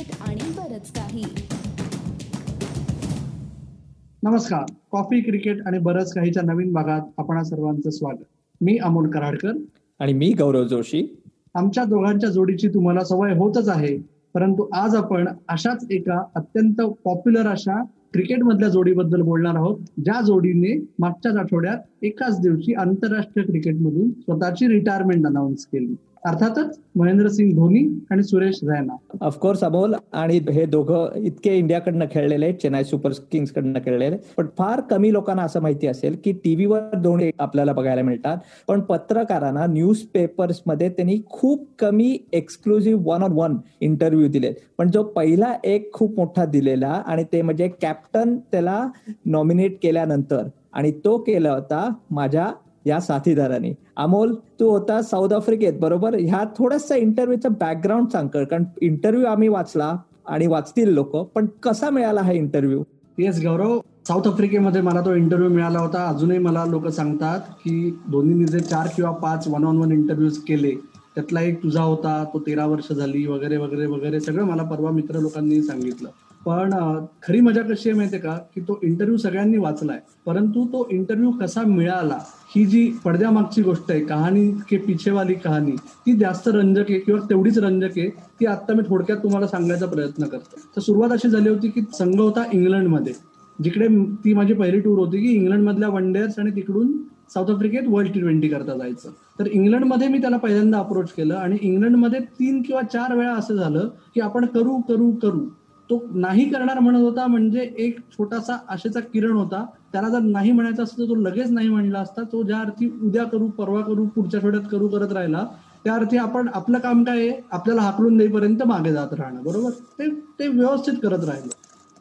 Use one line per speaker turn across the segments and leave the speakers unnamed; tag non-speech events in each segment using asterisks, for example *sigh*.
Cricket आणि बरच काही.
नमस्कार. कॉफी क्रिकेट आणि बरंच काहीच्या नवीन भागात आपणा सर्वांचं स्वागत. मी अमोल कराडकर.
आणि मी गौरव जोशी.
आमच्या दोघांच्या जोडीची तुम्हाला सवय होतच आहे परंतु आज आपण अशाच एका अत्यंत पॉप्युलर अशा क्रिकेट मधल्या जोडीबद्दल बोलणार आहोत ज्या जोडीने मागच्याच आठवड्यात एकाच दिवशी आंतरराष्ट्रीय क्रिकेटमधून स्वतःची रिटायरमेंट अनाऊन्स केली. अर्थातच महेंद्रसिंग धोनी आणि सुरेश रैना.
ऑफकोर्स अमोल आणि हे दोघं इतके इंडियाकडनं खेळलेले आहेत चेन्नई सुपर किंग्स कडनं खेळलेले पण फार कमी लोकांना असं माहिती असेल की टीव्हीवर धोनी आपल्याला बघायला मिळतात. पण पत्रकारांना न्यूज पेपर्समध्ये त्यांनी खूप कमी exclusive one on one interview दिले पण जो पहिला एक खूप मोठा दिलेला आणि ते म्हणजे कॅप्टन त्याला नॉमिनेट केल्यानंतर. आणि तो केला होता माझ्या या साथीदारांनी. अमोल तू होता साऊथ आफ्रिकेत बरोबर? ह्या थोडासा इंटरव्ह्यूचा बॅकग्राऊंड सांग कारण इंटरव्ह्यू आम्ही वाचला आणि वाचतील लोक पण कसा मिळाला हा इंटरव्ह्यू
येस गौरव साऊथ आफ्रिकेमध्ये मला तो इंटरव्ह्यू मिळाला होता. अजूनही मला लोक सांगतात की दोन्हीनी जे चार किंवा पाच वन ऑन वन इंटरव्ह्यूज केले त्यातला एक तुझा होता तो तेरा वर्ष झाली वगैरे वगैरे वगैरे सगळं मला परवा मित्र लोकांनी सांगितलं. पण खरी मजा कशी आहे माहितीये का? की तो इंटरव्ह्यू सगळ्यांनी वाचलाय. परंतु तो इंटरव्ह्यू कसा मिळाला ही जी पडद्यामागची गोष्ट आहे कहाणी के पिछेवाली कहाणी ती जास्त रंजक आहे किंवा तेवढीच रंजक आहे ती आता मी थोडक्यात तुम्हाला सांगायचा प्रयत्न करतो. तर सुरुवात अशी झाली होती की संघ होता इंग्लंडमध्ये. जिकडे ती माझी पहिली टूर होती की इंग्लंडमधल्या वन डेअर्स आणि तिकडून साऊथ आफ्रिकेत वर्ल्ड टी ट्वेंटी करता जायचं. तर इंग्लंडमध्ये मी त्याला पहिल्यांदा अप्रोच केलं आणि इंग्लंडमध्ये तीन किंवा चार वेळा असं झालं की आपण करू करू करू. तो नाही करणार म्हणत होता म्हणजे एक छोटासा आशेचा किरण होता. त्याला जर नाही म्हणायचा असतं तो लगेच नाही म्हणला असता तो ज्या अर्थी उद्या करू परवा करू पुढच्या आठवड्यात करू करत राहिला त्या अर्थी आपण आपलं काम काय आहे? आपल्याला हाकलून देईपर्यंत मागे जात राहणं बरोबर? ते ते व्यवस्थित करत राहिलं.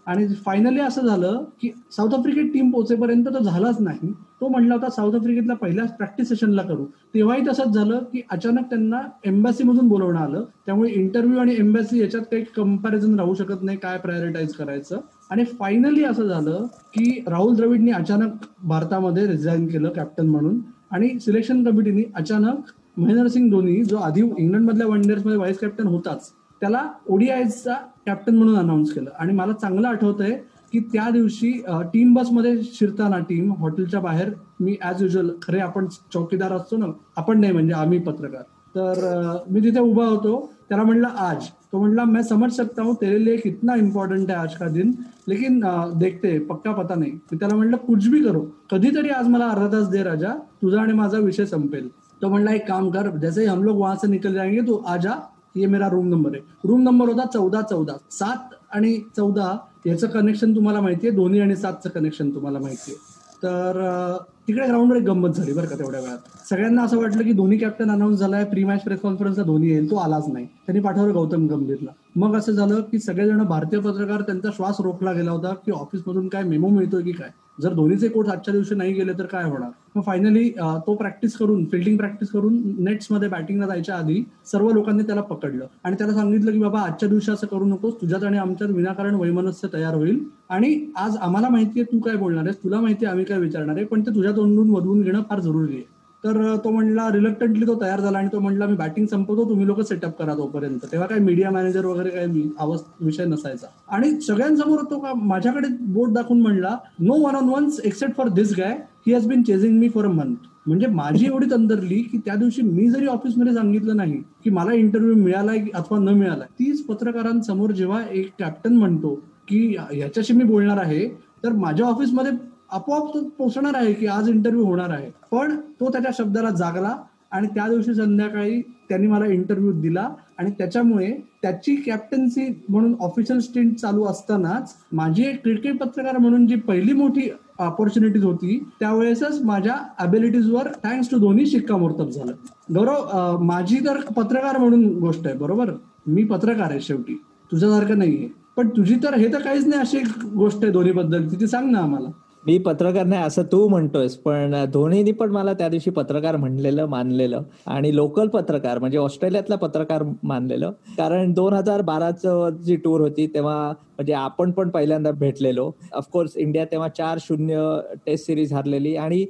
आणि फायनली असं झालं की साऊथ आफ्रिकेत टीम पोहोचेपर्यंत तो झालाच नाही. तो म्हणला होता साऊथ आफ्रिकेतला पहिल्याच प्रॅक्टिस सेशनला करू. तेव्हाही तसंच झालं की अचानक त्यांना एम्बॅसीमधून बोलवणं आलं. त्यामुळे इंटरव्ह्यू आणि एम्बॅसी याच्यात काही कंपॅरिझन राहू शकत नाही काय प्रायोरिटाईज करायचं. आणि फायनली असं झालं की राहुल द्रविडनी अचानक भारतामध्ये रिझाईन केलं कॅप्टन म्हणून. आणि सिलेक्शन कमिटीने अचानक महेंद्रसिंग धोनी जो आधी इंग्लंडमधल्या वनमध्ये व्हाईस कॅप्टन होताच त्याला ओडीआयचा कॅप्टन म्हणून अनाऊन्स केलं. आणि मला चांगलं आठवत आहे की त्या दिवशी टीम बसमध्ये शिरताना टीम हॉटेलच्या बाहेर मी ऍज युजल खरे आपण चौकीदार असतो ना आपण नाही म्हणजे आम्ही पत्रकार. तर मी तिथे उभा होतो. त्याला म्हणलं आज. तो म्हणला मैं समझ सकता हूँ तेरे लिए कितना इम्पॉर्टंट है आज का दिन लेकिन देखते पक्का पता नाही. मी त्याला म्हणलं कुछ भी करो. कधीतरी आज मला अर्धा तास दे राजा तुझा आणि माझा विषय संपेल. तो म्हणला एक काम कर जैसे हम लोग वहां से निकल जाएंगे तू आजा ये मेरा रूम नंबर आहे. रूम नंबर होता चौदा चौदा. सात आणि चौदा याचं कनेक्शन तुम्हाला माहितीये दोन्ही आणि सातचं कनेक्शन तुम्हाला माहितीये तर तिकडे ग्राउंडवर एक गंमत झाली बरं का तेवढ्या वेळात. सगळ्यांना असं वाटलं की धोनी कॅप्टन अनाऊन्स झालाय प्री मॅच प्रेस कॉन्फरन्सला धोनी येईल तो आलाच नाही. त्यांनी पाठवलं गौतम गंभीरला. मग असं झालं की सगळेजण भारतीय पत्रकार त्यांचा श्वास रोखला गेला होता की ऑफिसमधून काय मेमो मिळतोय की काय? जर धोनीचे कोच आजच्या दिवशी नाही गेले तर काय होणार? मग फायनली तो प्रॅक्टिस करून फिल्डिंग प्रॅक्टिस करून नेट्समध्ये बॅटिंगला जायच्या आधी सर्व लोकांनी त्याला पकडलं. आणि त्याला सांगितलं की बाबा आजच्या दिवशी असं करू नकोस. तुझ्यात आणि आमच्यात विनाकारण वैमनस्य तयार होईल. आणि आज आम्हाला माहितीये तू काय बोलणार आहेस? तुला माहितीये आम्ही काय विचारणार आहे. पण ते तुझ्या तोंडून वधवून घेणं फार जरुरी आहे. तर तो म्हणला रिलक्टंटली तो तयार झाला आणि तो म्हणला मी बॅटिंग संपवतो तुम्ही लोक सेटअप करा तोपर्यंत. तेव्हा काय मीडिया मॅनेजर वगैरे काही आवाज विषय नसायचा. आणि सगळ्यांसमोर तो का माझ्याकडे बोट दाखवून म्हणला no one on once except for this guy he has been chasing me for a month म्हणजे माझी एवढी तंदरली की त्या दिवशी मी जरी ऑफिसमध्ये सांगितलं नाही की मला इंटरव्ह्यू मिळालाय अथवा न मिळालाय तीच पत्रकारांसमोर जेव्हा एक कॅप्टन म्हणतो की ह्याच्याशी मी बोलणार आहे तर माझ्या ऑफिसमध्ये आपोआप तो पोचणार आहे की आज इंटरव्ह्यू होणार आहे. पण तो त्याच्या शब्दाला जागला आणि त्या दिवशी संध्याकाळी त्यांनी मला इंटरव्ह्यू दिला आणि त्याच्यामुळे त्याची कॅप्टन्सी म्हणून ऑफिशियल स्टेंट चालू असतानाच माझी एक क्रिकेट पत्रकार म्हणून जी पहिली मोठी ऑपॉर्च्युनिटीज होती त्यावेळेसच माझ्या अबिलिटीजवर थँक्स टू धोनी शिक्कामोर्तब झालं. गौरव माझी तर पत्रकार म्हणून गोष्ट आहे बरोबर? मी पत्रकार आहे शेवटी. तुझ्यासारखं नाहीये. पण तुझी तर हे तर काहीच नाही अशी गोष्ट आहे धोनी बद्दल सांग ना आम्हाला.
मी पत्रकार नाही असं तू म्हणतोयस पण धोनीनी पण मला त्या दिवशी पत्रकार म्हणलेलं मानलेलं आणि लोकल पत्रकार म्हणजे ऑस्ट्रेलियातला पत्रकार मानलेलं. कारण दोन हजार बाराचं जी टूर होती तेव्हा म्हणजे आपण पण पहिल्यांदा भेटलेलो. ऑफकोर्स इंडिया तेव्हा चार शून्य टेस्ट सिरीज हरलेली आणि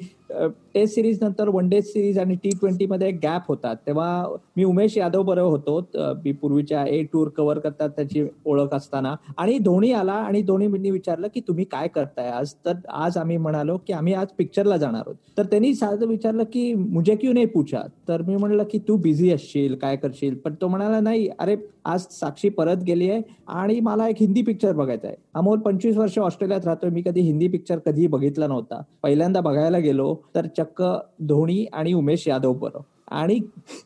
टेस्ट सिरीज नंतर वन डे सिरीज आणि टी ट्वेंटी मध्ये गॅप होतात तेव्हा मी उमेश यादव बरोबर होतो. मी पूर्वीच्या ए टूर कव्हर करतात त्याची ओळख असताना. आणि धोनी आला आणि धोनी विचारलं की तुम्ही काय करताय आज? तर आज आम्ही म्हणालो की आम्ही आज पिक्चरला जाणार आहोत. तर त्यांनी साधं विचारलं की मुझे क्यू नाही पूछा? तर मी म्हणलं की तू बिझी असशील काय करशील? पण तो म्हणाला नाही अरे आज साक्षी परत गेली आहे आणि मला एक हिंदी पिक्चर बघायचा आहे. अमोल पंचवीस वर्ष ऑस्ट्रेलियात राहतोय. मी कधी हिंदी पिक्चर कधी बघितला नव्हता. पहिल्यांदा बघायला गेलो. तर चक्क धोनी आणि उमेश यादव बरोबर आणि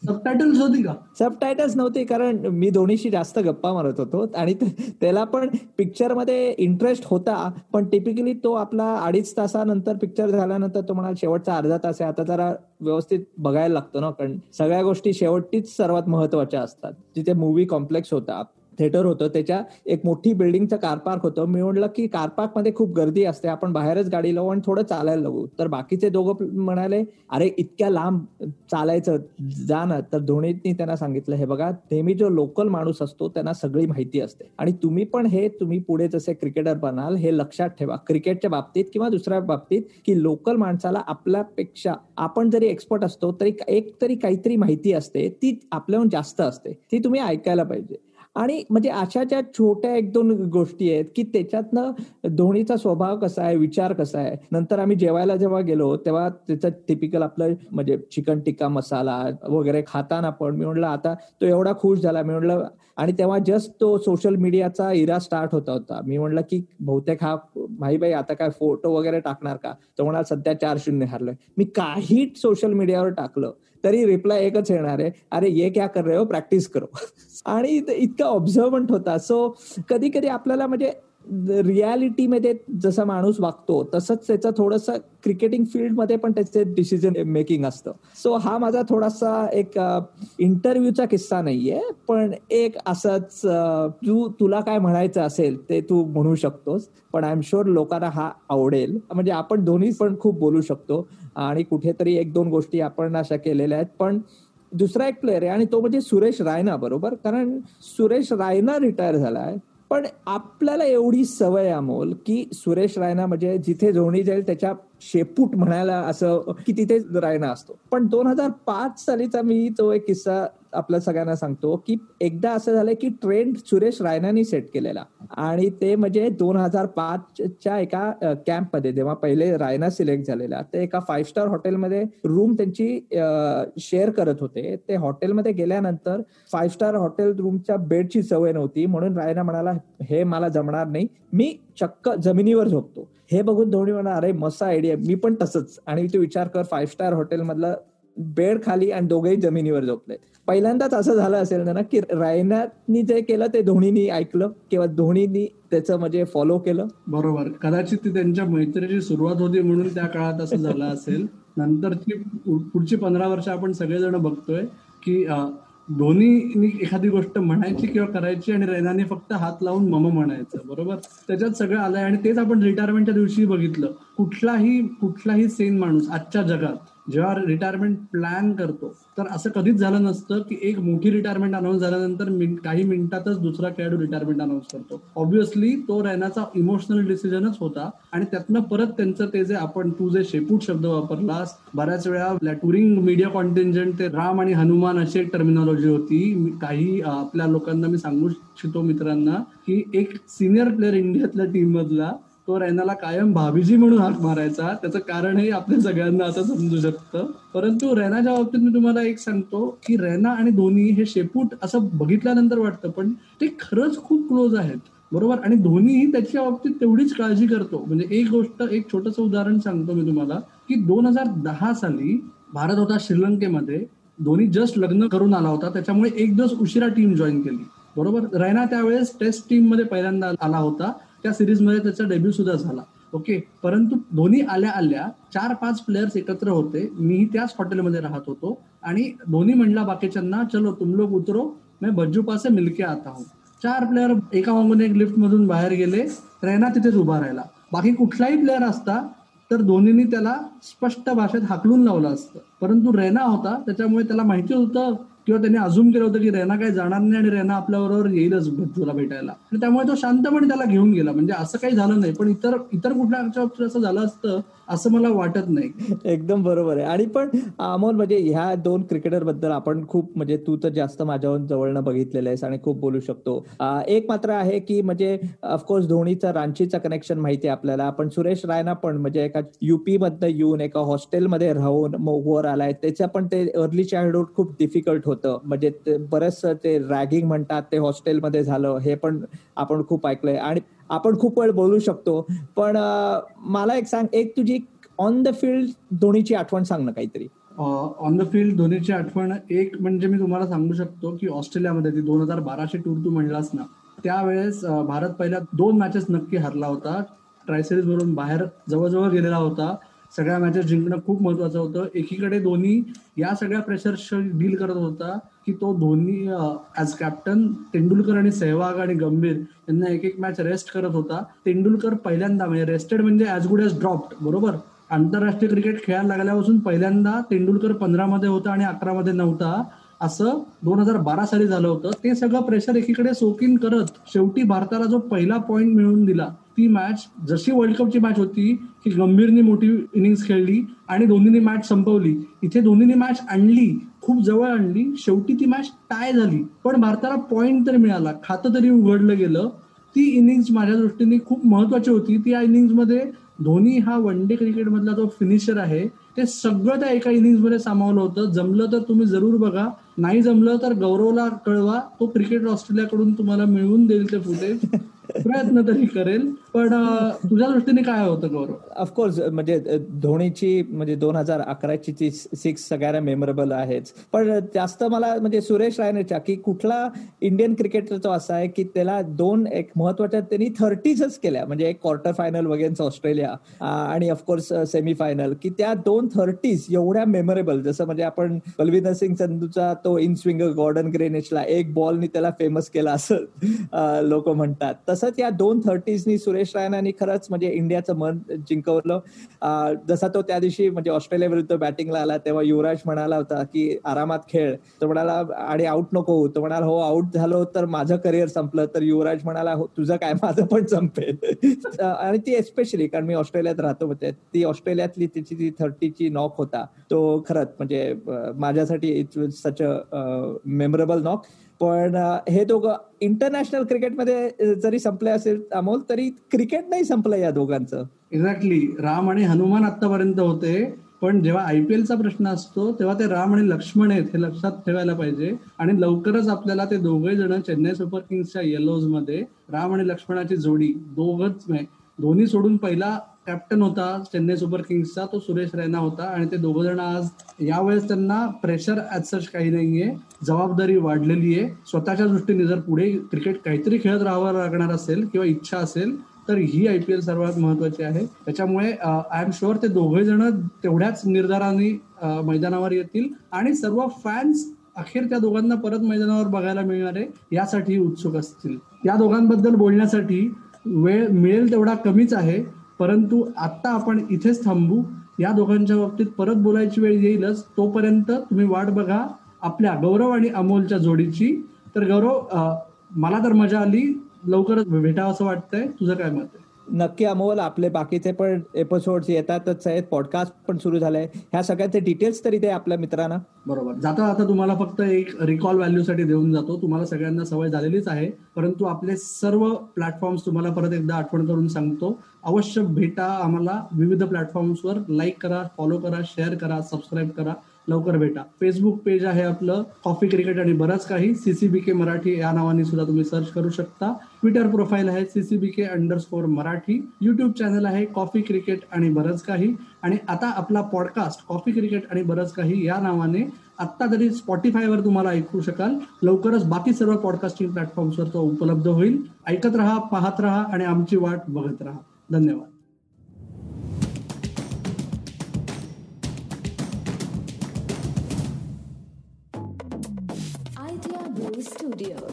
सबटायटल्स होती का?
सबटायटल्स नव्हते कारण मी धोनीशी जास्त गप्पा मारत होतो आणि त्याला पण पिक्चरमध्ये इंटरेस्ट होता पण टिपिकली तो आपला अडीच तासानंतर पिक्चर झाल्यानंतर तो म्हणाल शेवटचा अर्धा तास आहे आता जरा व्यवस्थित बघायला लागतो ना कारण सगळ्या गोष्टी शेवटीच सर्वात महत्त्वाच्या असतात. जिथे मूवी कॉम्प्लेक्स होता. थिएटर होतं त्याच्या एक मोठी बिल्डिंगचं कार पार्क होतं. मी म्हटलं की कार पार्कमध्ये खूप गर्दी असते आपण बाहेरच गाडी लावू आणि थोडं चालायला लागू. तर बाकीचे दोघं म्हणाले अरे इतक्या लांब चालायचं जा ना. तर धोनीनी त्यांना सांगितलं हे बघा नेहमी जो लोकल माणूस असतो त्यांना सगळी माहिती असते. आणि तुम्ही पण हे तुम्ही पुढे जसे क्रिकेटर बनाल हे लक्षात ठेवा. क्रिकेटच्या बाबतीत किंवा दुसऱ्या बाबतीत की लोकल माणसाला आपल्यापेक्षा आपण जरी एक्सपर्ट असतो तरी एक तरी काहीतरी माहिती असते ती आपल्याहून जास्त असते. ती तुम्ही ऐकायला पाहिजे. आणि म्हणजे अशा ज्या छोट्या एक दोन गोष्टी आहेत की त्याच्यातनं धोनीचा स्वभाव कसा आहे विचार कसा आहे? नंतर आम्ही जेवायला जेव्हा गेलो तेव्हा त्याचं टिपिकल आपलं म्हणजे चिकन टिक्का मसाला वगैरे खाताना पण मी म्हटलं आता तो एवढा खुश झाला. मी म्हटलं आणि तेव्हा जस्ट तो सोशल मीडियाचा इरा स्टार्ट होता होता. मी म्हटलं की बहुतेक हा भाई भाई आता काय फोटो वगैरे टाकणार का? तो म्हणाल सध्या चार शून्य हरलोय. मी काही सोशल मीडियावर टाकलं. तरी रिप्लाय एकच येणार आहे. अरे ये क्या कर रहे हो? प्रॅक्टिस करो. *laughs* आणि इतका ऑब्झर्वंट होता. सो कधी कधी आपल्याला म्हणजे रियालिटीमध्ये जसा माणूस वागतो तसंच त्याचं थोडंसं क्रिकेटिंग फील्डमध्ये पण त्याचे डिसिजन मेकिंग असतं. सो हा माझा थोडासा एक इंटरव्ह्यूचा किस्सा नाहीये पण एक असंच तू तुला काय म्हणायचं असेल ते तू म्हणू शकतोस पण आय एम शुअर लोकांना हा आवडेल. म्हणजे आपण दोन्ही पण खूप बोलू शकतो आणि कुठेतरी एक दोन गोष्टी आपण अशा केलेल्या आहेत. पण दुसरा एक प्लेअर आहे आणि तो म्हणजे सुरेश रायना बरोबर? कारण सुरेश रायना रिटायर झालाय. पण आपल्याला एवढी सवय अमोल की सुरेश रायना म्हणजे जिथे धोनी जाईल त्याच्या शेपूट म्हणायला असं की तिथे रायना असतो. पण दोन हजार पाच सालीचा मी तो एक किस्सा आपल्या सगळ्यांना सांगतो की एकदा असं झालं की ट्रेंड सुरेश रायनानी सेट केलेला. आणि ते म्हणजे दोन हजार पाचच्या एका कॅम्पमध्ये जेव्हा पहिले रायना सिलेक्ट झालेला ते एका फाईव्ह स्टार हॉटेलमध्ये रूम त्यांची शेअर करत होते. ते हॉटेलमध्ये गेल्यानंतर फाईव्ह स्टार हॉटेल रूमच्या बेडची सवय नव्हती म्हणून रायना म्हणाला हे मला जमणार नाही. मी चक्क जमिनीवर झोपतो. हे बघून धोनी म्हणा अरे मस्त आयडिया मी पण तसंच. आणि तू विचार कर फाईव्ह स्टार हॉटेल मधलं बेड खाली आणि दोघेही जमिनीवर झोपले. पहिल्यांदाच असं झालं असेल ना की रायनानी जे केलं ते धोनीनी ऐकलं किंवा धोनीनी त्याचं म्हणजे फॉलो केलं?
बरोबर. कदाचित ती त्यांच्या मैत्रीची सुरुवात होती म्हणून त्या काळात असं झालं असेल. *laughs* नंतरची पुढची पंधरा वर्ष आपण सगळेजण बघतोय की दोन्ही एखादी गोष्ट म्हणायची किंवा करायची आणि रैनाने फक्त हात लावून मम म्हणायचं बरोबर? त्याच्यात सगळं आलंय आणि तेच आपण रिटायरमेंटच्या दिवशी बघितलं. कुठलाही कुठलाही सेन माणूस आजच्या जगात जेव्हा रिटायरमेंट प्लॅन करतो तर असं कधीच झालं नसतं की एक मोठी रिटायरमेंट अनाऊन्स झाल्यानंतर काही मिनिटातच दुसरा खेळाडू रिटायरमेंट अनाऊन्स करतो. ऑब्व्हियसली तो रॅनाचा इमोशनल डिसिजनच होता आणि त्यातनं परत त्यांचं ते जे आपण तू जे शेपूट शब्द वापरलास बऱ्याच वेळा टुरिंग मीडिया कॉन्टेंजंट ते राम आणि हनुमान अशी एक टर्मिनॉलॉजी होती. काही आपल्या लोकांना मी सांगू इच्छितो मित्रांना की एक सिनियर प्लेअर इंडियातल्या टीम मधला तो रैनाला कायम भाभीजी म्हणून हाक मारायचा. त्याचं कारणही आपल्या सगळ्यांना आता समजू शकतं. परंतु रैनाच्या बाबतीत मी तुम्हाला एक सांगतो की रैना आणि धोनी हे शेपूट असं बघितल्यानंतर वाटतं पण ते खरंच खूप क्लोज आहेत. बरोबर? आणि धोनी त्याच्या बाबतीत तेवढीच काळजी करतो. म्हणजे एक गोष्ट एक छोटस उदाहरण सांगतो मी तुम्हाला की दोन हजार दहा साली भारत होता श्रीलंकेमध्ये. धोनी जस्ट लग्न करून आला होता. त्याच्यामुळे एक दिवस उशिरा टीम जॉईन केली. बरोबर? रैना त्यावेळेस टेस्ट टीममध्ये पहिल्यांदा आला होता. त्या सिरीजमध्ये त्याचा डेब्यू सुद्धा झाला. ओके परंतु धोनी आल्या आल्या चार पाच प्लेयर्स एकत्र होते. मीही त्याच हॉटेलमध्ये राहत होतो. आणि धोनी म्हणला बाकीच्यांना चलो तुम लोग उतरो. मैं बज्जू पासे मिलके आता हूँ. चार प्लेअर एका मागून एक लिफ्ट मधून बाहेर गेले. रैना तिथेच उभा राहिला. बाकी कुठलाही प्लेअर असता तर धोनीनी त्याला स्पष्ट भाषेत हाकलून लावलं असतं. परंतु रैना होता त्याच्यामुळे त्याला माहिती होतं किंवा त्यांनी अजून केलं होतं की रेना काही जाणार नाही आणि रेना आपल्याबरोबर येईलच तुला भेटायला. आणि त्यामुळे तो शांतपणे त्याला घेऊन गेला. म्हणजे असं काही झालं नाही. पण इतर इतर कुठल्या असं झालं असतं असं मला वाटत नाही.
एकदम बरोबर आहे. आणि पण अमोल म्हणजे ह्या दोन क्रिकेटरबद्दल आपण खूप म्हणजे तू तर जास्त माझ्याहून जवळनं बघितलेलं आहेस आणि खूप बोलू शकतो. एक मात्र आहे की म्हणजे ऑफकोर्स धोनीचा रांचीचा कनेक्शन माहिती आहे आपल्याला. पण सुरेश रायना पण म्हणजे एका युपी मधनं येऊन एका हॉस्टेलमध्ये राहून वर आलाय. त्याचं पण ते अर्ली चाइल्डहूड खूप डिफिकल्ट होतं. म्हणजे बरंच ते रॅगिंग म्हणतात ते हॉस्टेलमध्ये झालं. हे पण आपण खूप ऐकलंय. आणि आपण खूप वेळ बोलू शकतो. पण मला एक सांग एक तुझी ऑन द फील्ड धोनीची आठवण सांग ना काहीतरी.
ऑन द फील्ड धोनीची आठवण एक म्हणजे मी तुम्हाला सांगू शकतो की ऑस्ट्रेलियामध्ये ती दोन हजार बाराशे टूर तू म्हणलास ना त्यावेळेस भारत पहिल्या दोन मॅचेस नक्की हरला होता. ट्रायसेरीज वरून बाहेर जवळजवळ गेलेला होता. सगळ्या मॅचेस जिंकणं खूप महत्वाचं होतं. एकीकडे धोनी या सगळ्या प्रेशरशी डील करत होता की तो धोनी ऍज कॅप्टन तेंडुलकर आणि सेहवाग आणि गंभीर यांना एक एक मॅच रेस्ट करत होता. तेंडुलकर पहिल्यांदा म्हणजे रेस्टेड म्हणजे ऍज गुड एज ड्रॉप्ड बरोबर? आंतरराष्ट्रीय क्रिकेट खेळायला लागल्यापासून पहिल्यांदा तेंडुलकर पंधरामध्ये होता आणि अकरामध्ये नव्हता. असं दोन हजार बारा साली झालं होतं. ते सगळं प्रेशर एकीकडे सोकिन करत शेवटी भारताला जो पहिला पॉईंट मिळवून दिला ती मॅच जशी वर्ल्ड कपची मॅच होती की गंभीरने मोठी इनिंग्स खेळली आणि दोन्हीने मॅच संपवली इथे दोन्हीने मॅच आणली खूप जवळ आणली शेवटी ती मॅच टाय झाली. पण भारताला पॉईंट तर मिळाला खातं तरी उघडलं गेलं. ती इनिंग्स माझ्या दृष्टीने खूप महत्वाची होती. ती या मध्ये धोनी हा वन डे क्रिकेटमधला जो फिनिशर आहे ते सगळं त्या एका मध्ये सामावलं होतं. जमलं तर तुम्ही जरूर बघा. नाही जमलं तर गौरवला कळवा. तो क्रिकेट ऑस्ट्रेलियाकडून तुम्हाला मिळवून देईल ते फुटेज प्रयत्न तरी करेल पण तुझ्या दृष्टीने काय होतं गौरव?
ऑफकोर्स म्हणजे धोनीची म्हणजे दोन हजार अकराची ती सिक्स सगळ्यांना मेमोरेबल आहेच. पण जास्त मला म्हणजे सुरेश रायनेच्या की कुठला इंडियन क्रिकेटरचा असा आहे की त्याला दोन एक महत्त्वाच्या त्यांनी थर्टीजच केल्या. म्हणजे एक क्वार्टर फायनल वगैरे ऑस्ट्रेलिया आणि ऑफकोर्स सेमी फायनल की त्या दोन थर्टीज एवढ्या मेमोरेबल जसं म्हणजे आपण बलविंदर सिंग संधूचा तो इन स्विंग गॉर्डन ग्रेनेजला एक बॉलनी त्याला फेमस केला असं लोक म्हणतात. तसं तसंच या दोन थर्टीजनी सुरेश रायनानी खरंच म्हणजे इंडियाचं मन जिंकवलं. जसा तो त्या दिवशी म्हणजे ऑस्ट्रेलिया विरुद्ध बॅटिंगला आला तेव्हा युवराज म्हणाला होता की आरामात खेळ. तो म्हणाला आणि आउट नको. तो म्हणाला हो आउट झालो तर माझं करिअर संपलं. तर युवराज म्हणाला हो तुझं काय? माझं पण संपेल. *laughs* आणि ती एस्पेशली कारण मी ऑस्ट्रेलियात राहतो होते ती ऑस्ट्रेलियातली तिची ती थर्टीची नॉक होता तो खरंच म्हणजे माझ्यासाठी it such a memorable knock पण हे दोघं इंटरनॅशनल क्रिकेटमध्ये जरी संपले असेल अमोल तरी क्रिकेट नाही संपलं या दोघांचं.
एक्झॅक्टली राम आणि हनुमान आतापर्यंत होते पण जेव्हा आयपीएलचा प्रश्न असतो तेव्हा ते राम आणि लक्ष्मण आहेत हे लक्षात ठेवायला पाहिजे. आणि लवकरच आपल्याला ते दोघे जण चेन्नई सुपर किंग्सच्या येलोजमध्ये राम आणि लक्ष्मणाची जोडी दोघच दोन्ही सोडून पहिला कॅप्टन होता चेन्नई सुपर किंग्सचा तो सुरेश रैना होता आणि ते दोघ जण आज यावेळेस त्यांना प्रेशर ऍज सच काही नाहीये जबाबदारी वाढलेली आहे. स्वतःच्या दृष्टीने जर पुढे क्रिकेट काहीतरी खेळत राहावं लागणार असेल किंवा इच्छा असेल तर ही आय पी एल सर्वात महत्वाची आहे. त्याच्यामुळे आय एम शुअर ते दोघे जण तेवढ्याच निर्धाराने मैदानावर येतील आणि सर्व फॅन्स अखेर त्या दोघांना परत मैदानावर बघायला मिळणार आहे यासाठी उत्सुक असतील. या दोघांबद्दल बोलण्यासाठी वेळ मिळेल तेवढा कमीच आहे. परंतु आता आपण इथेच थांबू. या दोघांच्या बाबतीत परत बोलायची वेळ येईलच. तोपर्यंत तुम्ही वाट बघा आपल्या गौरव आणि अमोलच्या जोडीची. तर गौरव मला तर मजा आली. लवकरच भेटावं असं वाटतंय. तुझं काय मत आहे?
नक्की अमोल आपले बाकीचे पण एपिसोड येतातच आहेत. पॉडकास्ट पण सुरू झालंय. ह्या सगळ्याचे डिटेल्स तरी ते आपल्या मित्रांना.
बरोबर. जाता जाता तुम्हाला फक्त एक रिकॉल व्हॅल्यू साठी देऊन जातो. तुम्हाला सगळ्यांना सवय झालेलीच आहे. परंतु आपले सर्व प्लॅटफॉर्म्स तुम्हाला परत एकदा आठवण करून सांगतो. अवश्य भेटा आम्हाला. विविध प्लॅटफॉर्म्सवर लाईक करा फॉलो करा शेअर करा सबस्क्राईब करा. लवकर भेटा. फेसबुक पेज आहे आपलं कॉफी क्रिकेट आणि बरंच काही. सीसीबी के मराठी या नावाने सुद्धा तुम्ही सर्च करू शकता. ट्विटर प्रोफाईल आहे CCB K underscore Marathi. YouTube channel आहे कॉफी क्रिकेट आणि बरंच काही. आणि आता आपला पॉडकास्ट कॉफी क्रिकेट आणि बरंच काही या नावाने आत्ता तरी स्पॉटीफायवर तुम्हाला ऐकू शकाल. लवकरच बाकी सर्व पॉडकास्टिंग प्लॅटफॉर्म्सवर तो उपलब्ध होईल. ऐकत राहा पाहत राहा आणि आमची वाट बघत राहा. धन्यवाद. deal.